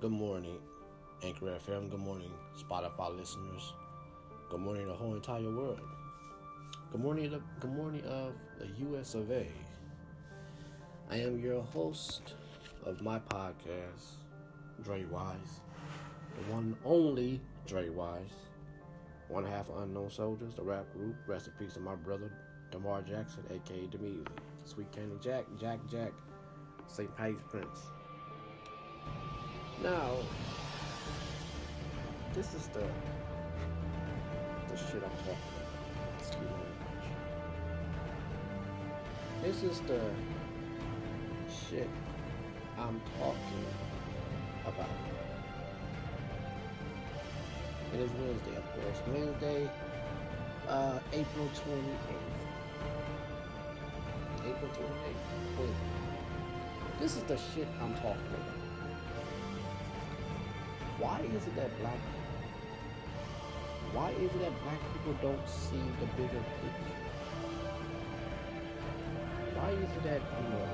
Good morning, Anchor FM. Good morning, Spotify listeners. Good morning, the whole entire world. Good morning, the, good morning of the U.S. of A. I am your host of my podcast, Dre Wise, the one and only Dre Wise, one half Unknown Soldiers, the rap group. Rest in peace to my brother, Demar Jackson, aka The Sweet Candy Jack, Jack Jack, St. Patty's Prince. Now, this is the the shit I'm talking about. Excuse me. This is the shit I'm talking about. It is Wednesday, of course. Wednesday, uh, April 28th. April 28th. Wednesday. This is the shit I'm talking about. Why is it that black why is it that black people don't see the bigger picture? Why is it that, you know,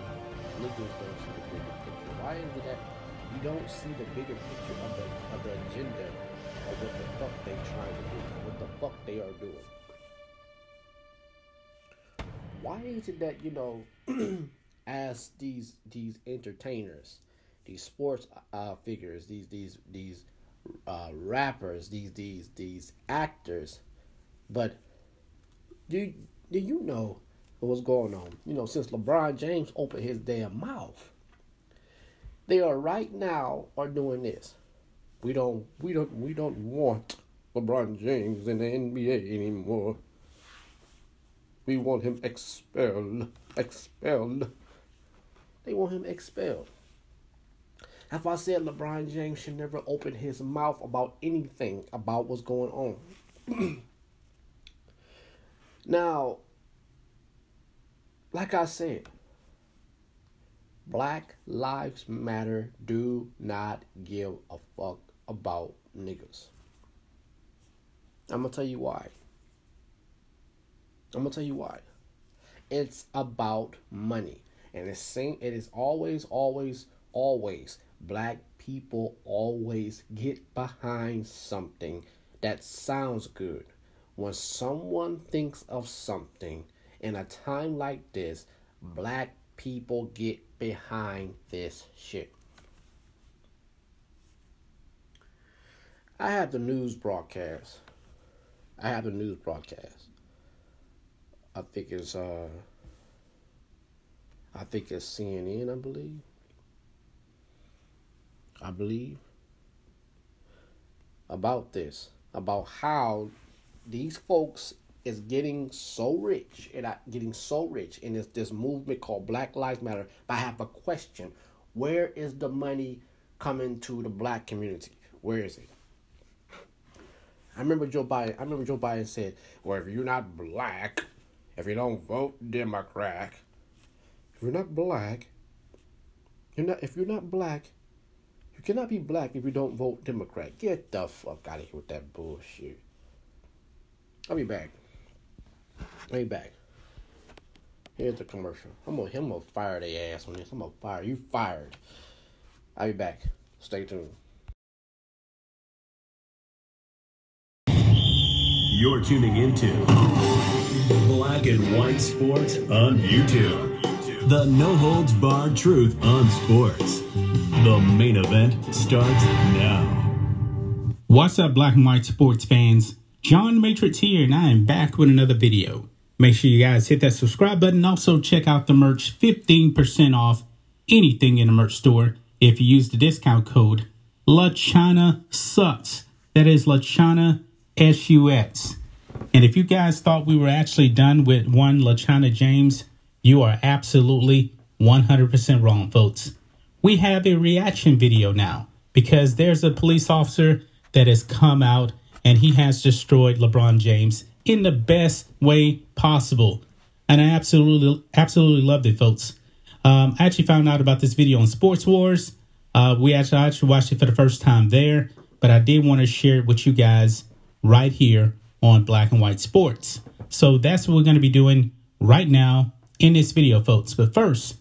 niggas don't see the bigger picture? Why is it that you don't see the bigger picture of the of the agenda of what the fuck they trying to do, what the fuck they are doing? Why is it that, you know, as these these entertainers, these sports uh, figures, these these these uh, rappers, these these these actors. But do do you know what's going on? You know, since LeBron James opened his damn mouth, they are right now are doing this. We don't we don't we don't want LeBron James in the NBA anymore. We want him expelled. Expelled. They want him expelled. If I said LeBron James should never open his mouth about anything about what's going on. now, like I said, Black Lives Matter do not give a fuck about niggas. I'm gonna tell you why. I'm gonna tell you why. It's about money. And it's same it is always, always, always black people always get behind something that sounds good. When someone thinks of something in a time like this, black people get behind this shit. I have the news broadcast. I have the news broadcast. I think it's uh I think it's CNN, I believe. I believe, about this, about how these folks is getting so rich and getting so rich in this, this movement called Black Lives Matter. But I have a question. Where is the money coming to the black community? Where is it? I remember Joe Biden. I remember Joe Biden said, "Well, if you're not black, if you don't vote Democrat, if you're not black, you're not. If you're not black, cannot be black if you don't vote Democrat. Get the fuck out of here with that bullshit. I'll be back. I'll be back. Here's the commercial. I'm gonna, I'm gonna fire their ass on this. I'm gonna fire you. Fired. I'll be back. Stay tuned. You're tuning into Black and White Sports on YouTube. The no holds barred truth on sports. The main event starts now. What's up, Black and White sports fans? John Matrix here, and I am back with another video. Make sure you guys hit that subscribe button. Also, check out the merch 15% off anything in the merch store if you use the discount code LaChina Sucks. That is LaChina S U X. And if you guys thought we were actually done with one LaChina James, you are absolutely 100% wrong, folks. We have a reaction video now because there's a police officer that has come out and he has destroyed LeBron James in the best way possible. And I absolutely, absolutely loved it, folks. Um, I actually found out about this video on Sports Wars. Uh, we actually, I actually watched it for the first time there, but I did want to share it with you guys right here on Black and White Sports. So that's what we're going to be doing right now in this video, folks. But first,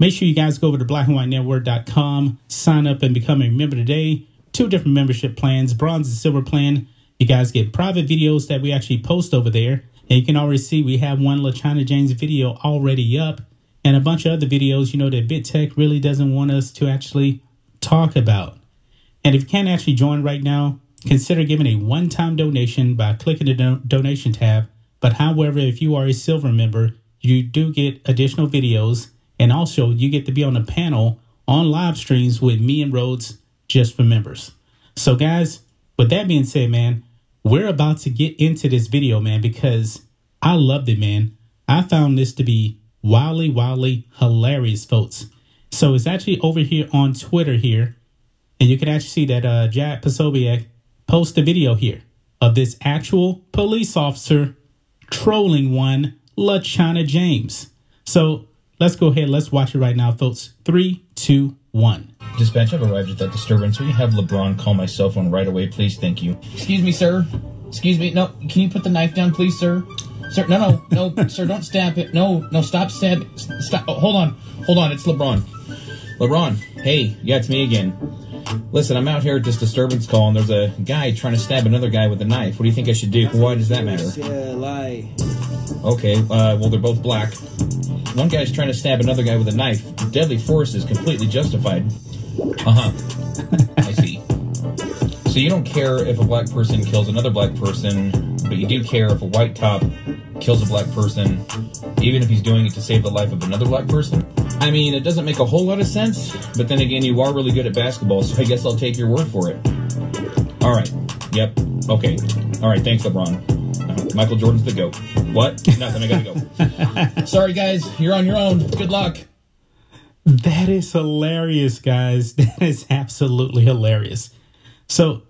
Make sure you guys go over to blackandwhitenetwork.com, sign up and become a member today. Two different membership plans, bronze and silver plan. You guys get private videos that we actually post over there. And you can already see we have one LaChina James video already up and a bunch of other videos, you know, that Big Tech really doesn't want us to actually talk about. And if you can't actually join right now, consider giving a one time donation by clicking the do- donation tab. But however, if you are a silver member, you do get additional videos and also you get to be on a panel on live streams with me and Rhodes just for members. So, guys, with that being said, man, we're about to get into this video, man, because I loved it, man. I found this to be wildly, wildly hilarious, folks. So it's actually over here on Twitter here, and you can actually see that uh, Jack Posobiec post a video here of this actual police officer trolling one LaChina James. So let's go ahead, let's watch it right now, folks. Three, two, one. Dispatch, I've arrived at that disturbance. Will you have LeBron call my cell phone right away, please? Thank you. Excuse me, sir. Excuse me. No, can you put the knife down, please, sir? Sir, no, no, no, sir, don't stab it. No, no, stop stabbing. Stop. Oh, hold on. Hold on. It's LeBron. LeBron. Hey, yeah, it's me again. Listen, I'm out here at this disturbance call, and there's a guy trying to stab another guy with a knife. What do you think I should do? Why does that matter? Okay, uh, well, they're both black. One guy's trying to stab another guy with a knife. Deadly force is completely justified. Uh huh. I see. So you don't care if a black person kills another black person, but you do care if a white cop kills a black person, even if he's doing it to save the life of another black person? I mean, it doesn't make a whole lot of sense, but then again, you are really good at basketball, so I guess I'll take your word for it. All right. Yep. Okay. All right. Thanks, LeBron. Uh, Michael Jordan's the GOAT. What? Nothing. I gotta go. Sorry, guys. You're on your own. Good luck. That is hilarious, guys. That is absolutely hilarious. So,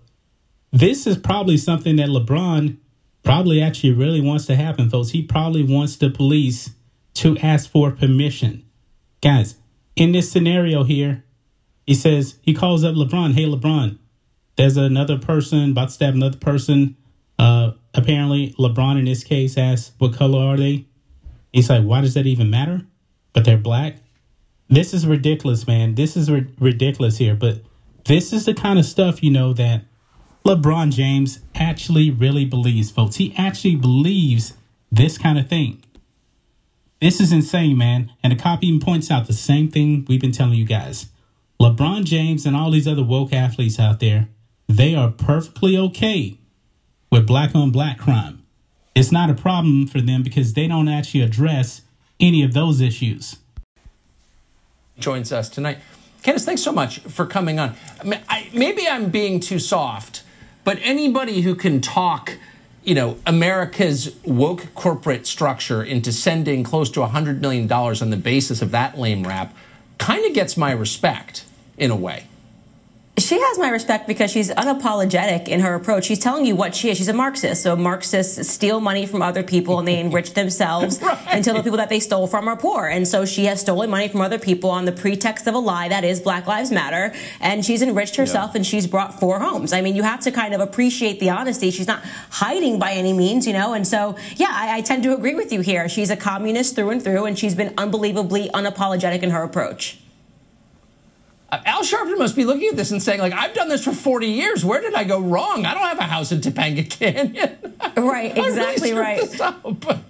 this is probably something that LeBron probably actually really wants to happen, folks. He probably wants the police to ask for permission. Guys, in this scenario here, he says, he calls up LeBron, hey, LeBron, there's another person about to stab another person. Uh, apparently, LeBron in this case asks, what color are they? He's like, why does that even matter? But they're black. This is ridiculous, man. This is ri- ridiculous here. But this is the kind of stuff, you know, that LeBron James actually really believes, folks. He actually believes this kind of thing. This is insane, man. And the copy even points out the same thing we've been telling you guys. LeBron James and all these other woke athletes out there, they are perfectly okay with black on black crime. It's not a problem for them because they don't actually address any of those issues. Joins us tonight. Candace, thanks so much for coming on. I mean, I, maybe I'm being too soft, but anybody who can talk, you know, America's woke corporate structure into sending close to $100 million on the basis of that lame rap kind of gets my respect in a way. She has my respect because she's unapologetic in her approach. She's telling you what she is. She's a Marxist. So Marxists steal money from other people and they enrich themselves right. until the people that they stole from are poor. And so she has stolen money from other people on the pretext of a lie that is Black Lives Matter. And she's enriched herself yeah. and she's brought four homes. I mean, you have to kind of appreciate the honesty. She's not hiding by any means, you know. And so, yeah, I, I tend to agree with you here. She's a communist through and through, and she's been unbelievably unapologetic in her approach. Al Sharpton must be looking at this and saying, like, I've done this for 40 years. Where did I go wrong? I don't have a house in Topanga Canyon. Right, exactly really right.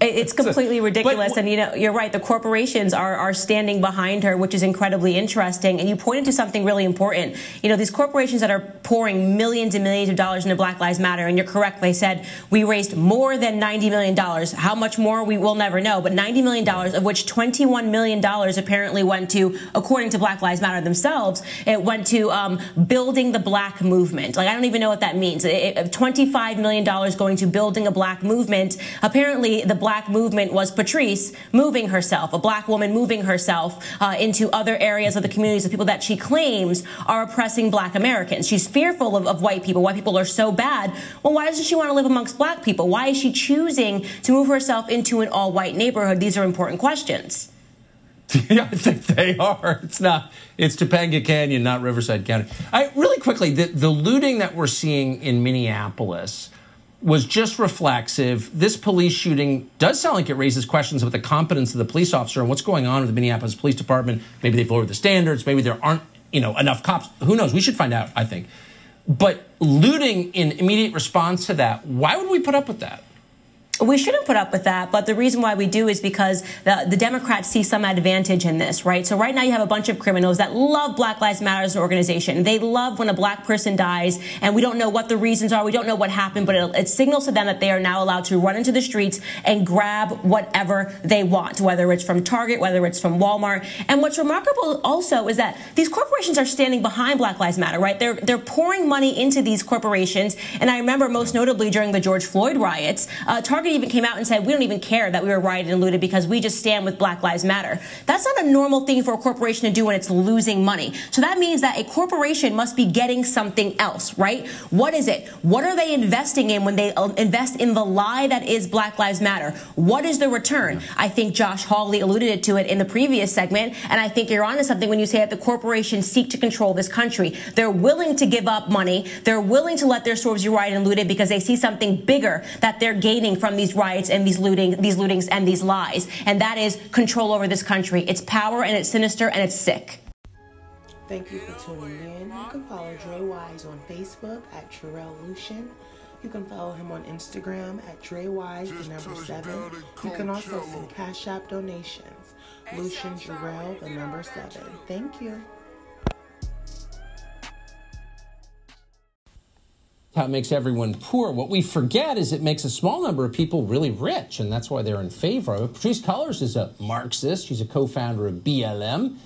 It's completely ridiculous, but, and you know you're right. The corporations are are standing behind her, which is incredibly interesting. And you pointed to something really important. You know these corporations that are pouring millions and millions of dollars into Black Lives Matter, and you're correct. They said we raised more than 90 million dollars. How much more we will never know, but 90 million dollars, of which 21 million dollars apparently went to, according to Black Lives Matter themselves, it went to um, building the Black movement. Like I don't even know what that means. It, 25 million dollars going to building a Black movement. Apparently the black movement was Patrisse moving herself, a black woman moving herself uh, into other areas of the communities of people that she claims are oppressing black Americans. She's fearful of, of white people. White people are so bad. Well, why doesn't she want to live amongst black people? Why is she choosing to move herself into an all white neighborhood? These are important questions. Yeah, I think they are. It's not. It's Topanga Canyon, not Riverside County. I really quickly the, the looting that we're seeing in Minneapolis was just reflexive. This police shooting does sound like it raises questions about the competence of the police officer and what's going on with the Minneapolis Police Department. Maybe they've lowered the standards. Maybe there aren't, you know, enough cops. Who knows? We should find out, I think. But looting in immediate response to that, why would we put up with that? We shouldn't put up with that, but the reason why we do is because the, the, Democrats see some advantage in this, right? So right now you have a bunch of criminals that love Black Lives Matter as an organization. They love when a black person dies, and we don't know what the reasons are. We don't know what happened, but it, it signals to them that they are now allowed to run into the streets and grab whatever they want, whether it's from Target, whether it's from Walmart. And what's remarkable also is that these corporations are standing behind Black Lives Matter, right? They're they're pouring money into these corporations. And I remember most notably during the George Floyd riots, uh, Target even came out and said, we don't even care that we were rioted and looted because we just stand with Black Lives Matter. That's not a normal thing for a corporation to do when it's losing money. So that means that a corporation must be getting something else, right? What is it? What are they investing in when they uh, invest in the lie that is Black Lives Matter? What is the return? I think Josh Hawley alluded to it in the previous segment, and I think you're onto something when you say that the corporations seek to control this country. They're willing to give up money. They're willing to let their stores be rioted and looted because they see something bigger that they're gaining from these riots and these looting, these lootings and these lies. And that is control over this country. It's power and it's sinister and it's sick. Thank you for tuning in. You can follow Dre Wise on Facebook at Terrell Lucian. You can follow him on Instagram at Dre Wise, the number seven. You can also send Cash App donations. Lucian Jarrell, the number seven. Thank you. How it makes everyone poor. What we forget is it makes a small number of people really rich, and that's why they're in favor of it. Patrisse Cullors is a Marxist. She's a co-founder of BLM,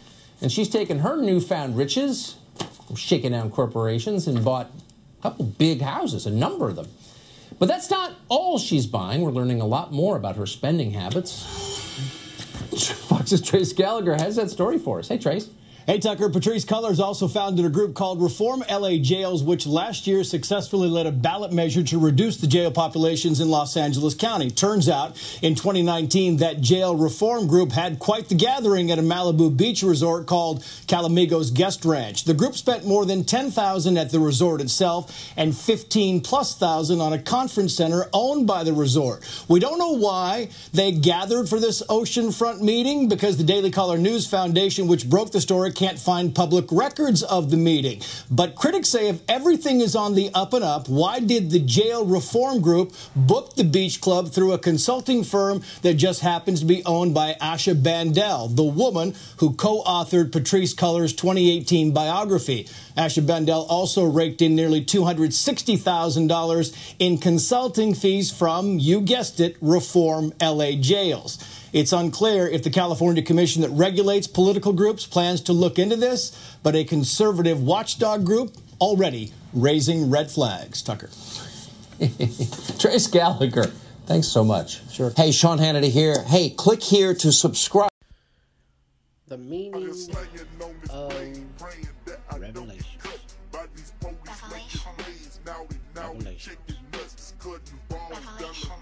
and she's taken her newfound riches, shaking down corporations, and bought a couple big houses, a number of them. But that's not all she's buying. We're learning a lot more about her spending habits. Fox's Trace Gallagher has that story for us. Hey, Trace. Hey, Tucker. Patrisse Cullors also founded a group called Reform LA Jails, which last year successfully led a ballot measure to reduce the jail populations in Los Angeles County. Turns out in 2019, that jail reform group had quite the gathering at a Malibu beach resort called Calamigos Guest Ranch. The group spent more than 10,000 at the resort itself and 15 plus thousand on a conference center owned by the resort. We don't know why they gathered for this oceanfront meeting because the Daily Caller News Foundation, which broke the story, can't find public records of the meeting. But critics say if everything is on the up and up, why did the jail reform group book the beach club through a consulting firm that just happens to be owned by Asha Bandele, the woman who co-authored Patrisse Cullors' 2018 biography? Asha Bandele also raked in nearly $260,000 in consulting fees from, you guessed it, Reform LA Jails. It's unclear if the California Commission that regulates political groups plans to look into this, but a conservative watchdog group already raising red flags. Tucker. Trace Gallagher, thanks so much. Sure. Hey, Sean Hannity here. Hey, click here to subscribe. The meaning of revelation. revelation. Revelation.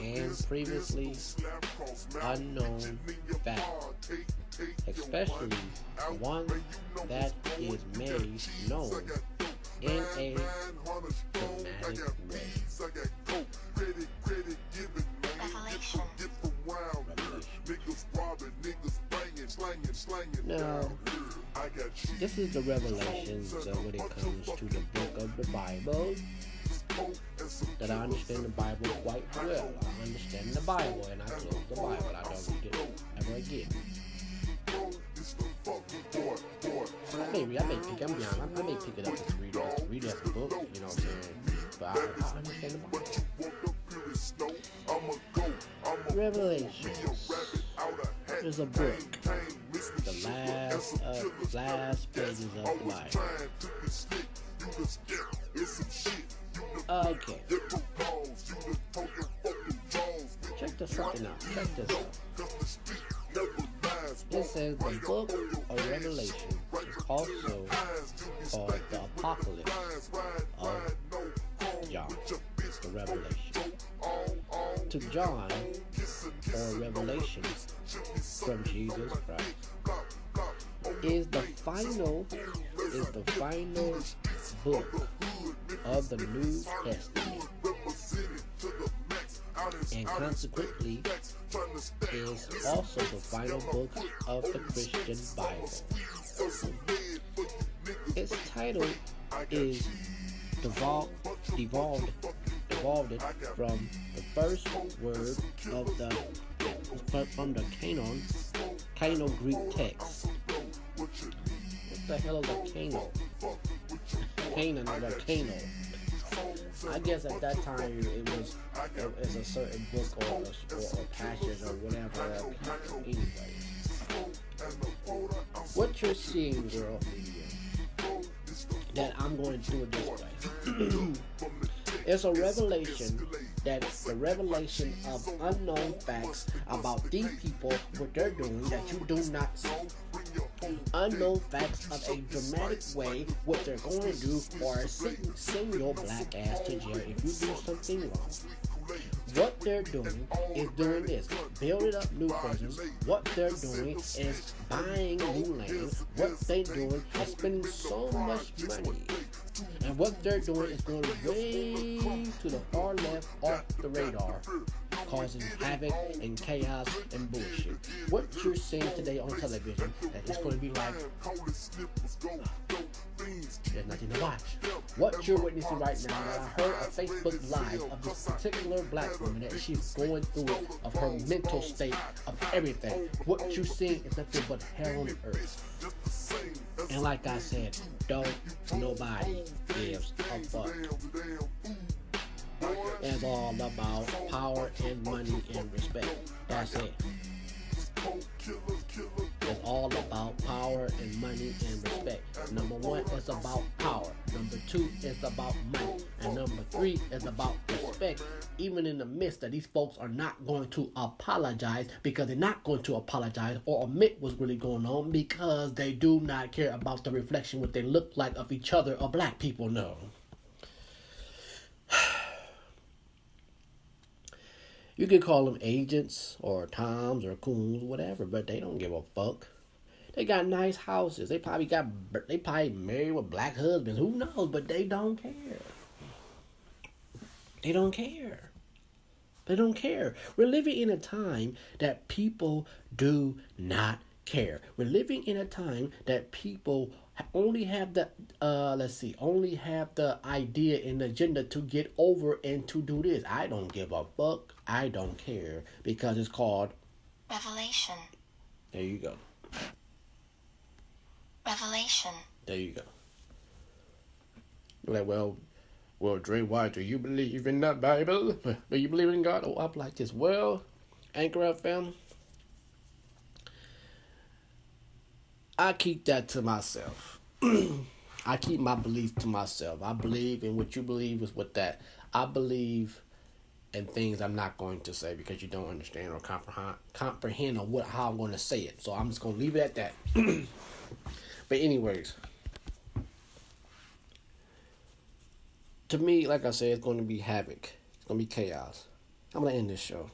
and previously unknown fact, especially one that is made known in a dramatic way. Now, this is the revelations uh, when it comes to the book of the Bible. That I understand the Bible quite well. I understand the Bible and I close the Bible. I don't read it ever again. I may, read, I may pick, I'm young, I, may pick it up to read it, read it as a book, you know what I'm saying? But I, I understand the Bible. Revelations is a book. The last, uh, last pages of the Bible. Okay. Check this something out. Check this out. It says the book of Revelation is also called the Apocalypse of John, the Revelation. To John, or Revelation from Jesus Christ, is the final is the final book of the New Testament, and consequently is also the final book of the Christian Bible. Its title is devolved, devolved, devolved from the first word of the from the canon, canon Greek text. What the hell is a canon? Canaan or volcano. I guess at that time it was it was a certain book or, or, or passage or whatever. Anyways, what you're seeing, girl, that I'm going to do it this way. it's a revelation that the revelation of unknown facts about these people, what they're doing that you do not see unknown facts of a dramatic way what they're going to do or send, send your black ass to jail if you do something wrong. What they're doing is doing this, building up new prisons. What they're doing is buying new land. What they're doing is spending so much money. And what they're doing is going way to the far left off the radar causing havoc and chaos and bullshit. What you're seeing today on television, that it's going to be like, there's nothing to watch. What you're witnessing right now, I heard a Facebook Live of this particular black woman that she's going through it, of her mental state, of everything. What you're seeing is nothing but hell on earth. And like I said, don't nobody gives a fuck. It's all about power and money and respect. That's it. It's all about power and money and respect. Number one, it's about power. Number two, it's about money. And number three, is about respect. Even in the midst that these folks are not going to apologize because they're not going to apologize or admit what's really going on because they do not care about the reflection what they look like of each other or black people know. You could call them agents or toms or coons, whatever, but they don't give a fuck. They got nice houses. They probably got they probably married with black husbands. Who knows? But they don't care. They don't care. They don't care. We're living in a time that people do not care. We're living in a time that people only have the uh let's see, only have the idea and agenda to get over and to do this. I don't give a fuck. I don't care because it's called Revelation. There you go. Revelation. There you go. You're like, well, well, Dre White, do you believe in the Bible? Do you believe in God? Oh, I'm like this. Well, Anchor FM, I keep that to myself. I keep my beliefs to myself. I believe in what you believe is what that. I believe in things I'm not going to say because you don't understand or comprehend comprehend on what how I'm going to say it. So I'm just going to leave it at that. but anyways, to me, like I said, it's going to be havoc. It's going to be chaos. I'm going to end this show.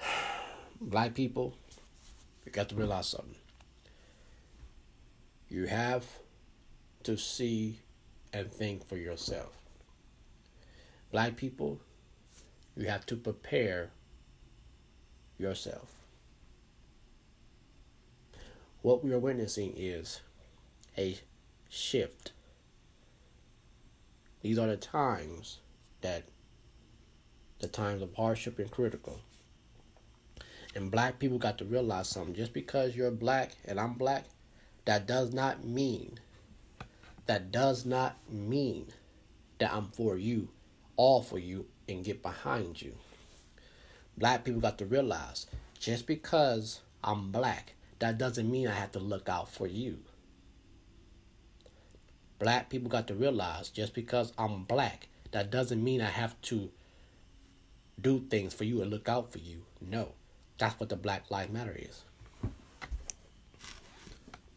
Black people, you got to realize something. You have to see and think for yourself. Black people, you have to prepare yourself. What we are witnessing is a shift. These are the times that the times of hardship and critical. And black people got to realize something. Just because you're black and I'm black, that does not mean that does not mean that I'm for you, all for you, and get behind you. Black people got to realize just because I'm black, that doesn't mean I have to look out for you. Black people got to realize just because I'm black, that doesn't mean I have to do things for you and look out for you. No. That's what the Black Lives Matter is.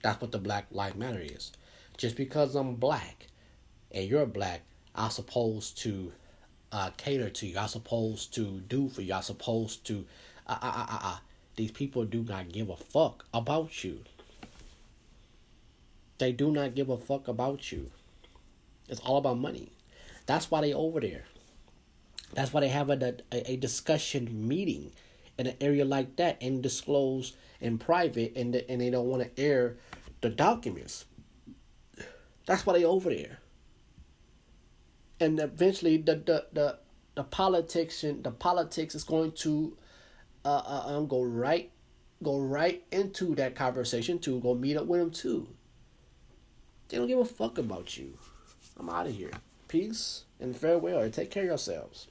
That's what the Black Lives Matter is. Just because I'm black and you're black, I'm supposed to uh, cater to you. I'm supposed to do for you. I'm supposed to. Uh, uh, uh, uh, uh. These people do not give a fuck about you. They do not give a fuck about you. It's all about money. That's why they over there. That's why they have a, a, a discussion meeting in an area like that and disclose in private and, and they don't want to air the documents. That's why they over there. And eventually the the, the, the politics and the politics is going to uh, uh um, go right go right into that conversation to Go meet up with them too. They don't give a fuck about you. I'm out of here. Peace and farewell. Take care of yourselves.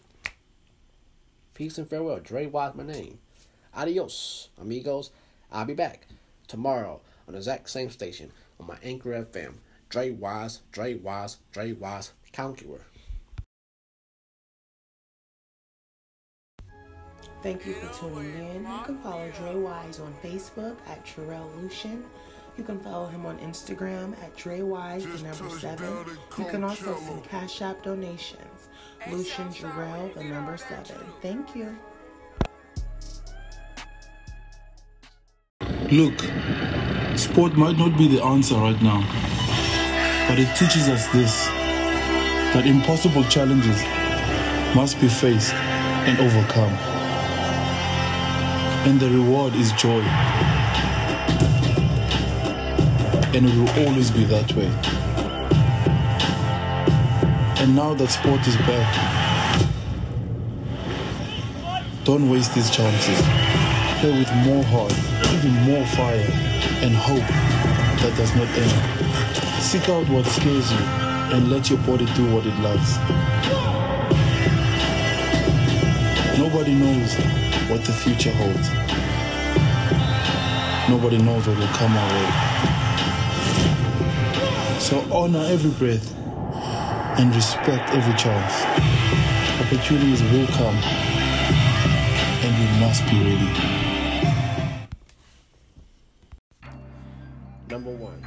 Peace and farewell. Dre Wise, my name. Adios, amigos. I'll be back tomorrow on the exact same station on my Anchor FM. Dre Wise, Dre Wise, Dre Wise, Conqueror. Thank you for tuning in. You can follow Dre Wise on Facebook at Terrell Lucian. You can follow him on Instagram at Dre Wise, the number seven. You can also send Cash App donations. Lucian Jarrell, the number seven. Thank you. Look, sport might not be the answer right now, but it teaches us this that impossible challenges must be faced and overcome. And the reward is joy. And it will always be that way. And now that sport is back, don't waste these chances. Play with more heart, even more fire, and hope that does not end. Seek out what scares you and let your body do what it loves. Nobody knows what the future holds. Nobody knows what will come our way. So honor every breath and respect every chance. Opportunities will come and we must be ready. Number one.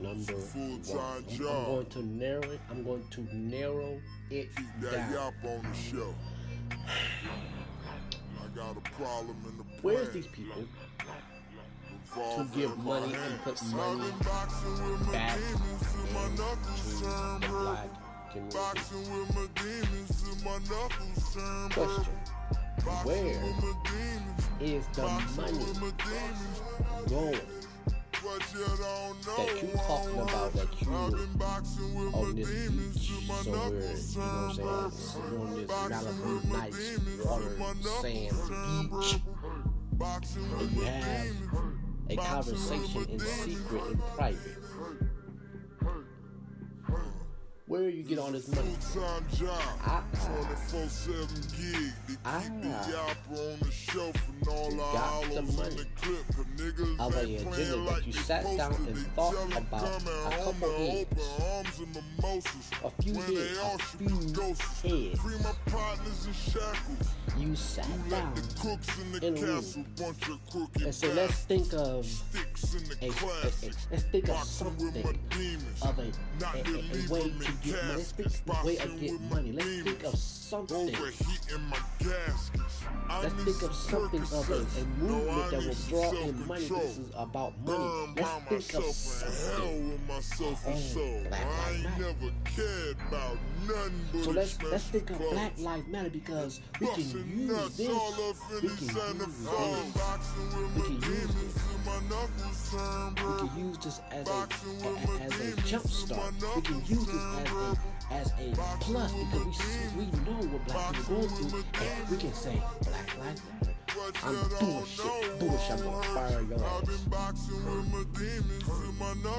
Number one. I'm, I'm going to narrow it. I'm going to narrow it down. Where's these people to give money and put money back into the black community? Question. Where is the money going? that you talking about that you on this beach somewhere, you know what I'm saying? On this Malibu nice water sand beach. And you have a conversation in secret and private. Where you get all this money? Ah, ah, you got the money. of a agenda that you sat down and thought about a couple years, a few years, a few heads. You sat down in a room and said, let's think of a, a, a let's think of something of a, a, a, a way to get money. Let's think of way of getting money. Let's think of something. Let's think of something of a, a movement that will draw in money. This is about money. Let's think of something. Oh, Black Lives Matter. So let's let's think of Black Lives Matter because we can use this. We can use this. We can use this. We can use this as a, a as a jump start. We can use this as as a plus because we we know what black people go through, and we can say Black Lives Matter. I'm doing shit, doing. I'm gonna fire your ass.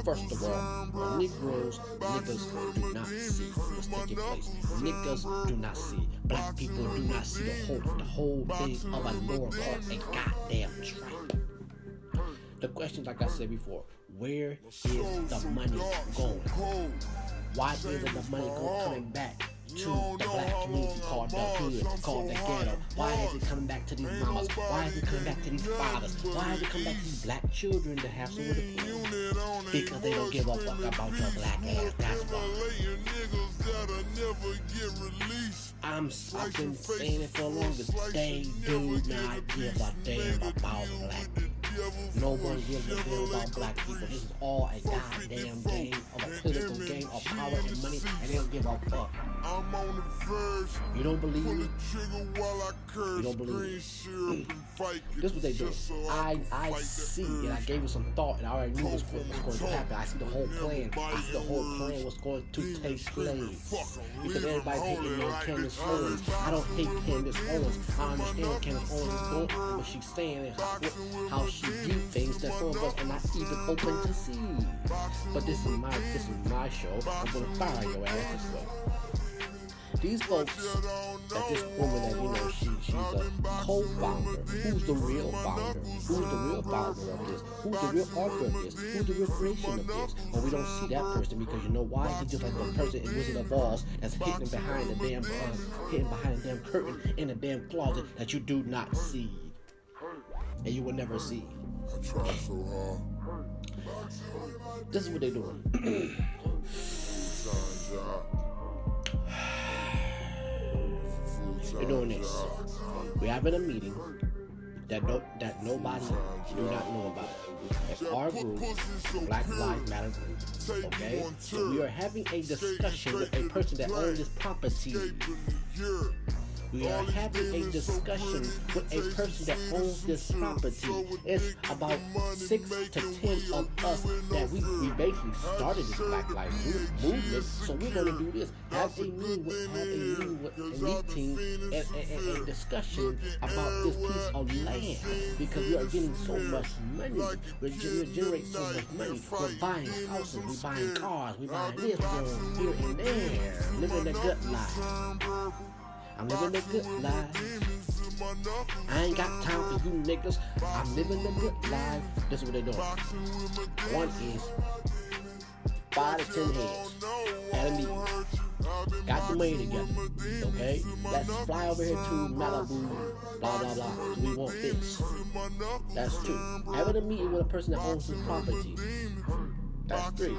First of all, Negroes, niggas do not see what's taking place. Niggas do not see. Black people do not see the whole, the whole thing of a lower part a goddamn trap. The question, like I said before, where is the money going? Why isn't the money coming back to the black community called the hood, called the ghetto? Why is it coming back to these mamas? Why is it coming back to these fathers? Why is it coming back to these black children to have somewhere to play? Because they don't give a fuck about your black ass. That's why. I'm, I've been saying it for the longest. They do not give a damn about black people. No one gives a damn about black people. This is all a goddamn game of a political game of power and money, and they don't give a fuck. You don't believe me? You don't believe me? this is what they do. I I see, and I gave it some thought, and I already knew what's what's going to happen. I see the whole plan. I see the whole plan what's going to take place. Because everybody's hating on Candace Owens. I don't hate Candace Owens. I understand Candace Owens is going what she's saying and how, how she view things that some of us are not even open to see. But this is my this is my show. I'm gonna fire your ass this way. These folks, that this woman that you know, she she's a co-founder. Who's the real founder? Who's the real founder of this? Who's the real author of this? Who's the real creation of this? But we don't see that person because you know why? He's just like the person in Wizard of Oz that's hidden behind the damn uh, hidden behind the damn curtain in a damn closet that you do not see, and you will never see. This is what they're doing. We're doing this. We're having a meeting that no, that nobody do not know about. It's our group, Black Lives Matter group. Okay? So we are having a discussion with a person that owns this property. We are having a discussion with a person that owns this property. It's about six to ten of us that we, we basically started this Black Lives movement. So we're gonna do this. Have a meeting with have a meeting with a meeting and, and, and a discussion about this piece of land because we are getting so much money. We're, we're generating so much money. We're buying houses, we're buying cars, we're buying this, we're here and there, living the good life. I'm living the good life. I ain't got time for you niggas. I'm living the good life. This is what they're doing. One is five to ten heads at a meeting. Got the money together. Okay? Let's fly over here to Malibu. Blah blah blah. We want this. That's two. Having a meeting with a person that owns this property. That's three.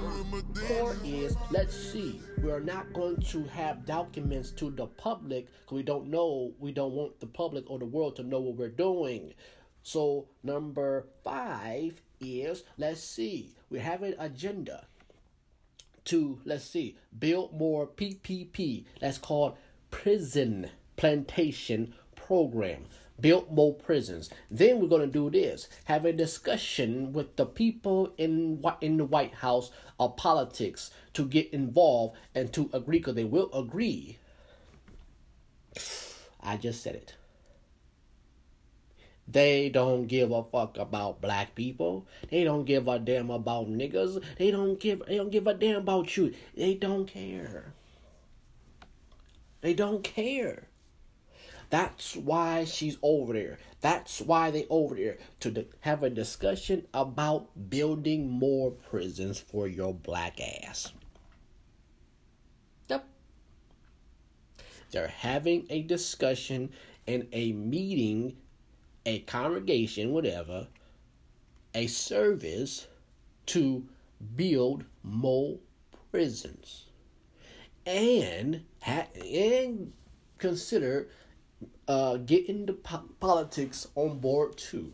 Four is let's see. We are not going to have documents to the public because we don't know. We don't want the public or the world to know what we're doing. So number five is let's see. We have an agenda to let's see build more PPP. That's called prison plantation program build more prisons. Then we're going to do this: have a discussion with the people in in the White House of politics to get involved and to agree, because they will agree. I just said it. They don't give a fuck about black people. They don't give a damn about niggas. They don't give they don't give a damn about you. They don't care. They don't care. That's why she's over there. That's why they over there to have a discussion about building more prisons for your black ass. Yep. They're having a discussion in a meeting, a congregation, whatever, a service to build more prisons and ha- and consider uh, getting the po- politics on board too.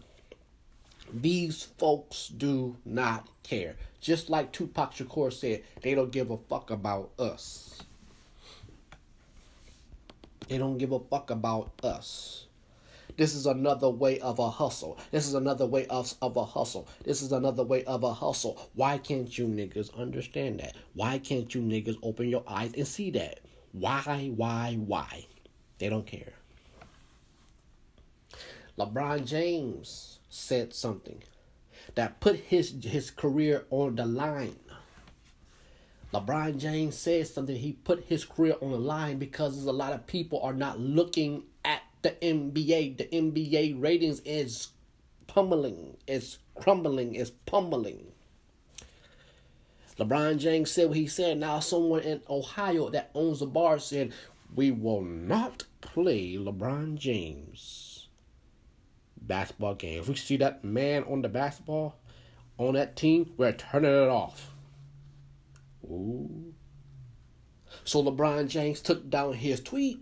These folks do not care. Just like Tupac Shakur said, they don't give a fuck about us. They don't give a fuck about us. This is another way of a hustle. This is another way of, of a hustle. This is another way of a hustle. Why can't you niggas understand that? Why can't you niggas open your eyes and see that? Why, why, why? They don't care. LeBron James said something that put his his career on the line. LeBron James said something he put his career on the line because a lot of people are not looking at the NBA. The NBA ratings is pummeling. It's crumbling. It's pummeling. LeBron James said what he said. Now, someone in Ohio that owns a bar said, We will not play LeBron James basketball game. If we see that man on the basketball, on that team, we're turning it off. Ooh. So LeBron James took down his tweet.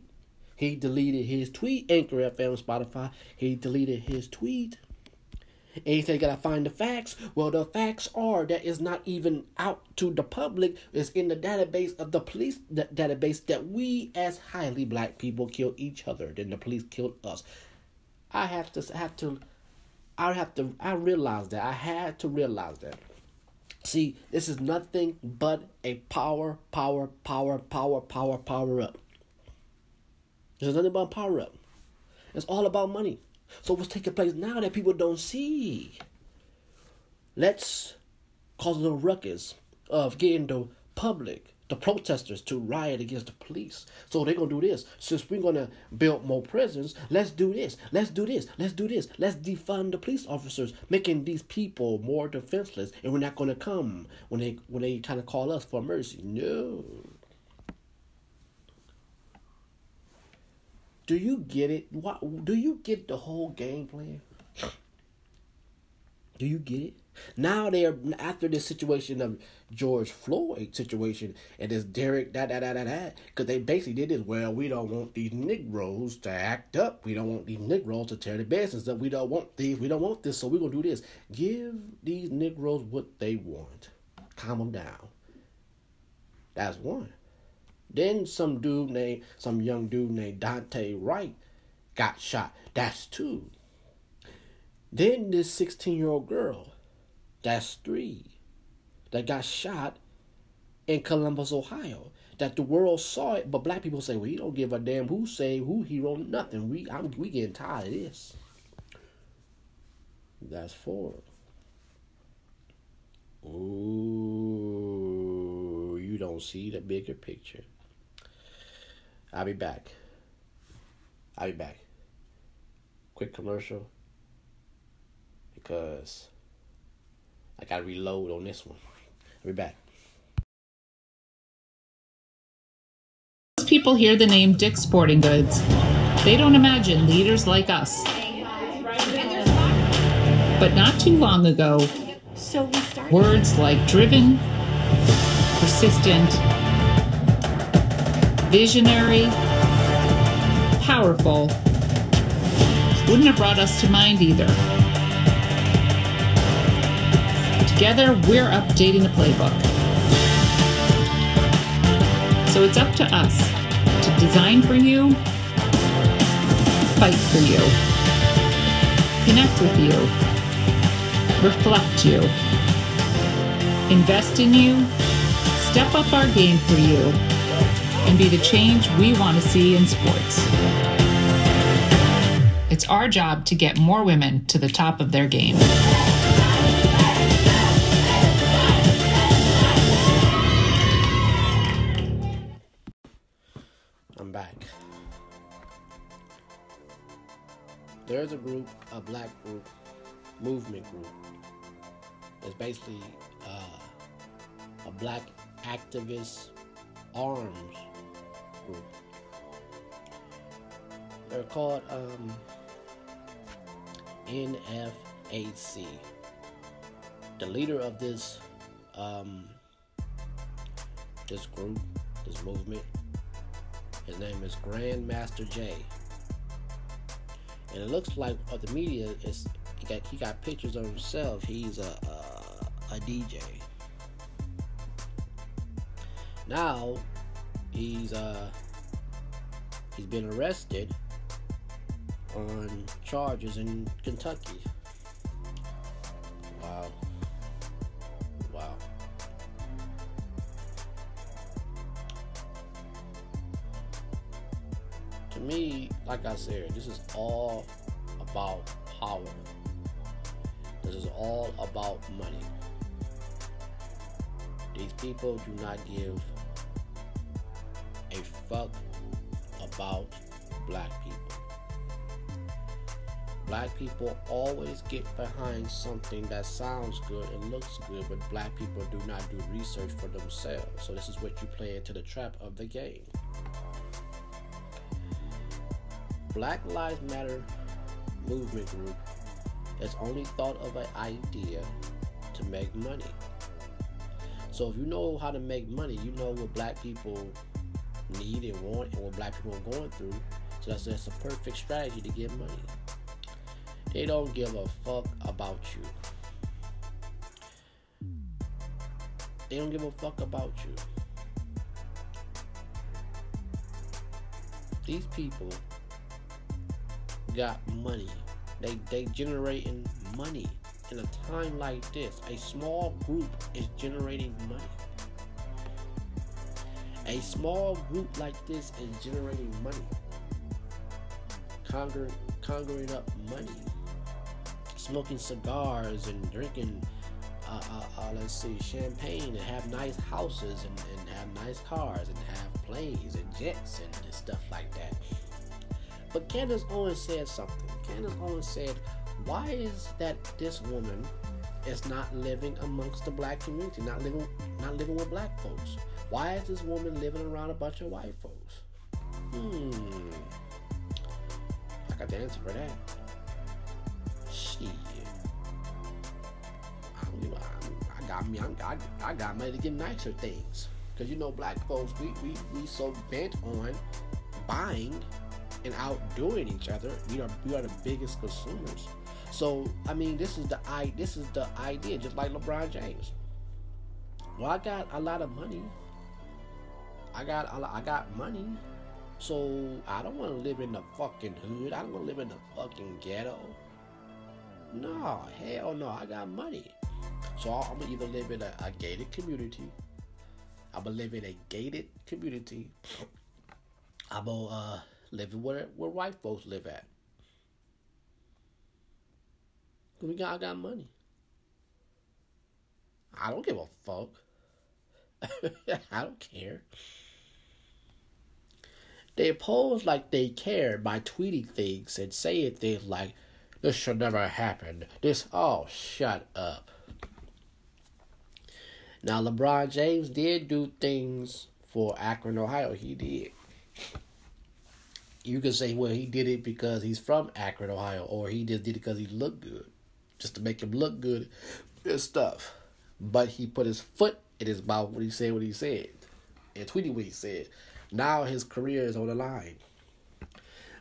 He deleted his tweet. Anchor FM, Spotify. He deleted his tweet. And he said, "Gotta find the facts." Well, the facts are that is not even out to the public. It's in the database of the police database that we, as highly black people, kill each other. Then the police killed us. I have to have to. I have to. I realized that. I had to realize that. See, this is nothing but a power, power, power, power, power, power up. This is nothing but power up. It's all about money. So what's taking place now that people don't see? Let's cause a little ruckus of getting the public, the protesters, to riot against the police. So they're gonna do this. Since we're gonna build more prisons, let's do this. Let's do this. Let's do this. Let's defund the police officers, making these people more defenseless, and we're not gonna come when they when they kind of call us for mercy. No. Do you get it? What do you get the whole game plan? Do you get it? Now they're after this situation of George Floyd situation and this Derek that that that that that because they basically did this. Well, we don't want these Negroes to act up. We don't want these Negroes to tear the business up. We don't want these. We don't want this. So we're gonna do this. Give these Negroes what they want. Calm them down. That's one. Then some dude named some young dude named Daunte Wright got shot. That's two. Then this 16 year old girl, that's three, that got shot in Columbus, Ohio. That the world saw it, but black people say, "Well, you don't give a damn who say who hero, nothing. We I'm, we getting tired of this." That's four. Ooh, you don't see the bigger picture. I'll be back. I'll be back. Quick commercial because I gotta reload on this one. I'll be back. Most people hear the name Dick's Sporting Goods. They don't imagine leaders like us. But not too long ago, So words like driven, persistent, visionary, powerful wouldn't have brought us to mind either. Together, we're updating the playbook. So it's up to us to design for you, fight for you, connect with you, reflect you, invest in you, step up our game for you, and be the change we want to see in sports. It's our job to get more women to the top of their game. There's a group, a black group, movement group. It's basically uh, a black activist arms group. They're called um, NFAC. The leader of this um, this group, this movement, his name is Grandmaster Jay. And it looks like of the media is he got he got pictures of himself. He's a a, a DJ. Now he's uh he's been arrested on charges in Kentucky. Like I said, this is all about power. This is all about money. These people do not give a fuck about black people. Black people always get behind something that sounds good and looks good, but black people do not do research for themselves. So this is what you play into the trap of the game. Black Lives Matter movement group has only thought of an idea to make money. So if you know how to make money, you know what black people need and want and what black people are going through. So that's, that's a perfect strategy to get money. They don't give a fuck about you. They don't give a fuck about you. These people got money. They they generating money in a time like this. A small group is generating money. A small group like this is generating money. Conquering, conquering up money. Smoking cigars and drinking, uh, uh, uh, let's see, champagne and have nice houses and, and have nice cars and have planes and jets and, and stuff like that. But Candace Owens said something. Candace Owens said, why is that this woman is not living amongst the black community, not living not living with black folks? Why is this woman living around a bunch of white folks? Hmm. I got the answer for that. Shit. I give a, I got me. I, I got money to get nicer things. Cause you know, black folks, we we we so bent on buying and outdoing each other. We are we are the biggest consumers. So I mean, this is the i this is the idea, just like LeBron James. Well, I got a lot of money. I got a lot, I got money. So I don't want to live in the fucking hood. I don't want to live in the fucking ghetto. No, hell no. I got money. So I'm gonna either live in a, a gated community. I'm gonna live in a gated community. I'm gonna uh, live where where white folks live at. We got I got money. I don't give a fuck. I don't care. They pose like they care by tweeting things and saying things like, this should never happen. This, oh, shut up. Now, LeBron James did do things for Akron, Ohio. He did. You could say, well, he did it because he's from Akron, Ohio, or he just did it because he looked good, just to make him look good and stuff. But he put his foot in his mouth when he said what he said and tweeted what he said. Now his career is on the line.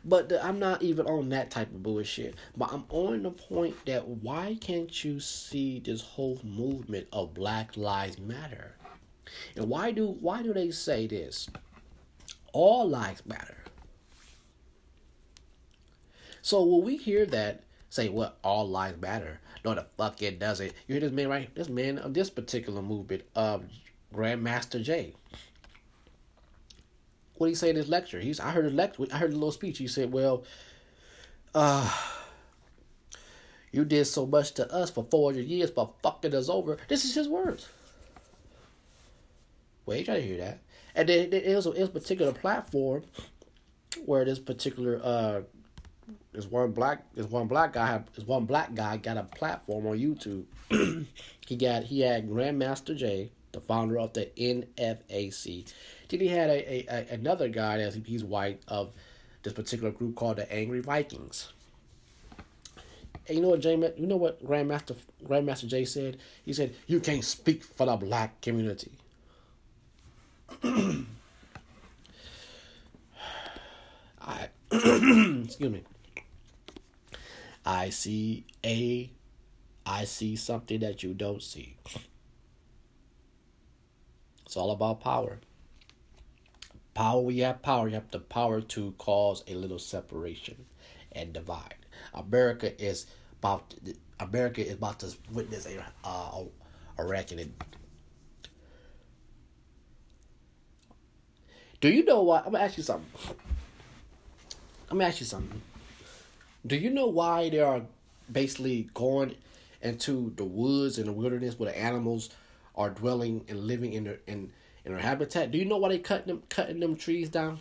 But the, I'm not even on that type of bullshit. But I'm on the point that why can't you see this whole movement of Black Lives Matter? And why do why do they say this? All lives matter. So when we hear that, say what all lives matter. No, the fuck it doesn't. You hear this man right? This man of this particular movement, um, Grandmaster Jay. What did he say in his lecture? He's I heard a lecture. I heard a little speech. He said, "Well, uh, you did so much to us for four hundred years, but fucking us over." This is his words. Wait, try to hear that. And then it was, it was a particular platform where this particular uh this one black this one black guy had one black guy got a platform on YouTube. he got he had Grandmaster Jay, the founder of the NFAC. Then he had a, a, a another guy as he's white of this particular group called the Angry Vikings. And you know what Jay you know what Grandmaster Grandmaster Jay said? He said, You can't speak for the black community. I excuse me. I see a I see something that you don't see. It's all about power. Power, we have power. You have the power to cause a little separation and divide. America is about America is about to witness a uh, a reckoning. Do you know what? I'm gonna ask you something. I'm gonna ask you something. Do you know why they are basically going into the woods and the wilderness where the animals are dwelling and living in their in, in their habitat? Do you know why they cutting them cutting them trees down?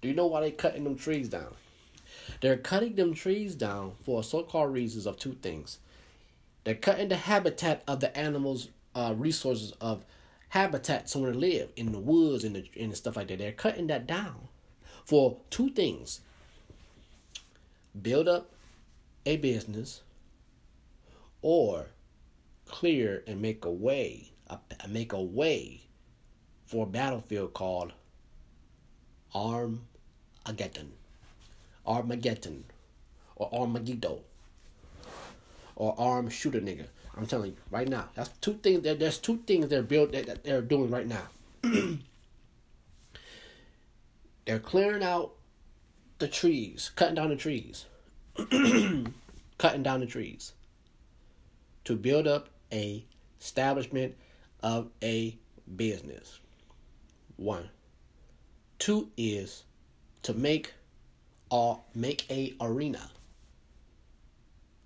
Do you know why they cutting them trees down? They're cutting them trees down for so-called reasons of two things. They're cutting the habitat of the animals' uh, resources of habitat somewhere to live in the woods and the and stuff like that. They're cutting that down for two things: build up a business, or clear and make a way, make a way for a battlefield called Armageddon, Armageddon, or Armageddon, or Arm Shooter Nigga. I'm telling you right now. That's two things. That there's two things they're built that, that they're doing right now. they're clearing out the trees, cutting down the trees, cutting down the trees to build up a establishment of a business. One. Two is to make or make a arena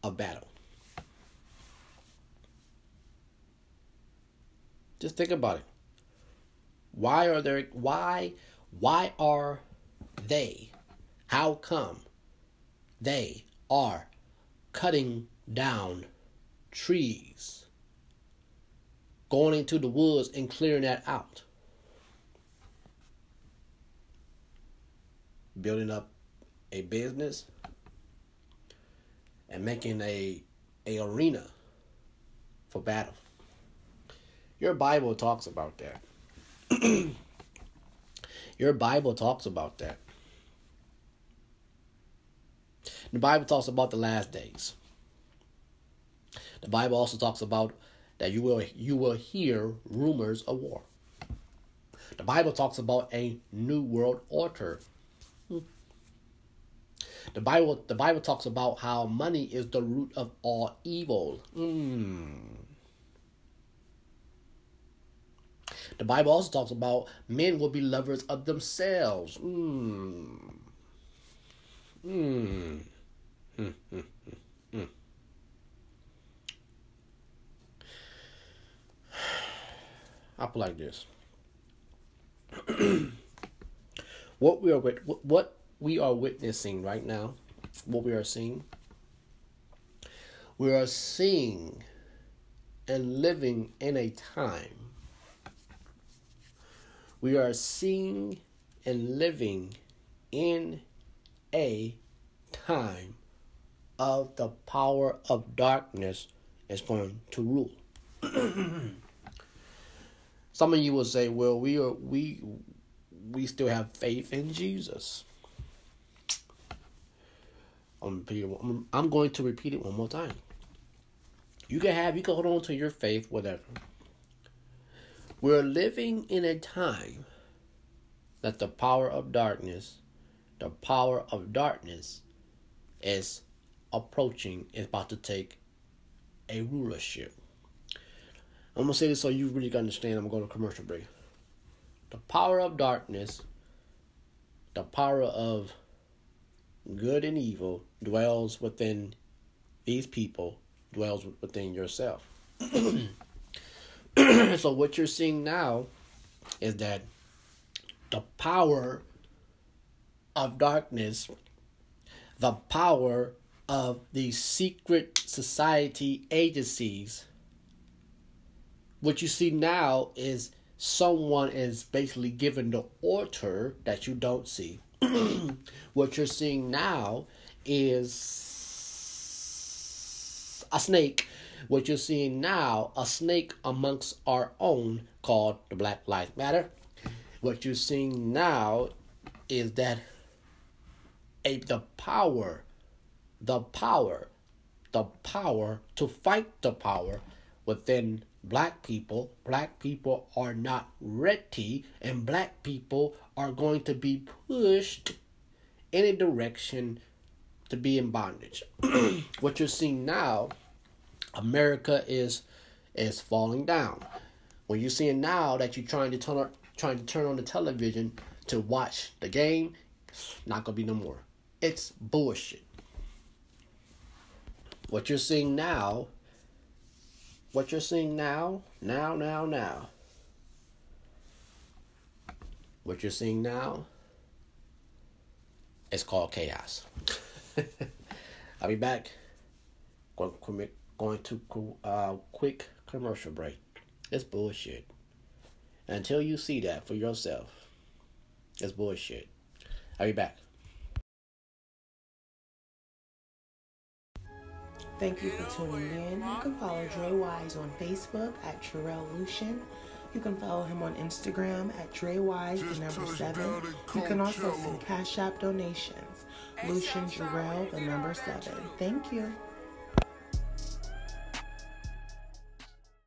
of battle. Just think about it. Why are there why why are they how come they are cutting down trees going into the woods and clearing that out building up a business and making a a arena for battle your Bible talks about that. Your Bible talks about that. The Bible talks about the last days. The Bible also talks about that you will you will hear rumors of war. The Bible talks about a new world order. The Bible the Bible talks about how money is the root of all evil. Mm. The Bible also talks about men will be lovers of themselves. Mm. Mm. Mm, mm, mm, put like this. what we are what we are witnessing right now, what we are seeing, we are seeing and living in a time we are seeing and living in a time of the power of darkness is going to rule. Some of you will say, "Well, we are we we still have faith in Jesus." I'm, I'm going to repeat it one more time. You can have you can hold on to your faith, whatever. We're living in a time that the power of darkness, the power of darkness is approaching, is about to take a rulership. I'm gonna say this so you really can understand. I'm going to commercial break. The power of darkness, the power of good and evil dwells within these people, dwells within yourself. so what you're seeing now is that the power of darkness, the power of these secret society agencies, what you see now is someone is basically given the order that you don't see. what you're seeing now is a snake what you're seeing now, a snake amongst our own called the Black Lives Matter. What you're seeing now is that a the power, the power, the power to fight the power within black people. Black people are not ready, and black people are going to be pushed in a direction to be in bondage. what you're seeing now America is is falling down. When you're seeing now that you're trying to turn on, trying to turn on the television to watch the game, not gonna be no more. It's bullshit. What you're seeing now, what you're seeing now, now, now, now. What you're seeing now is called chaos. I'll be back. Going, to uh, quick commercial break. It's bullshit. Until you see that for yourself, it's bullshit. I'll be back. Thank you for tuning in. You can follow Dre Wise on Facebook at Terrell Lucian. You can follow him on Instagram at Dre Wise, the number seven. You can also send Cash App donations. Lucian Jarrell, the number seven. Thank you.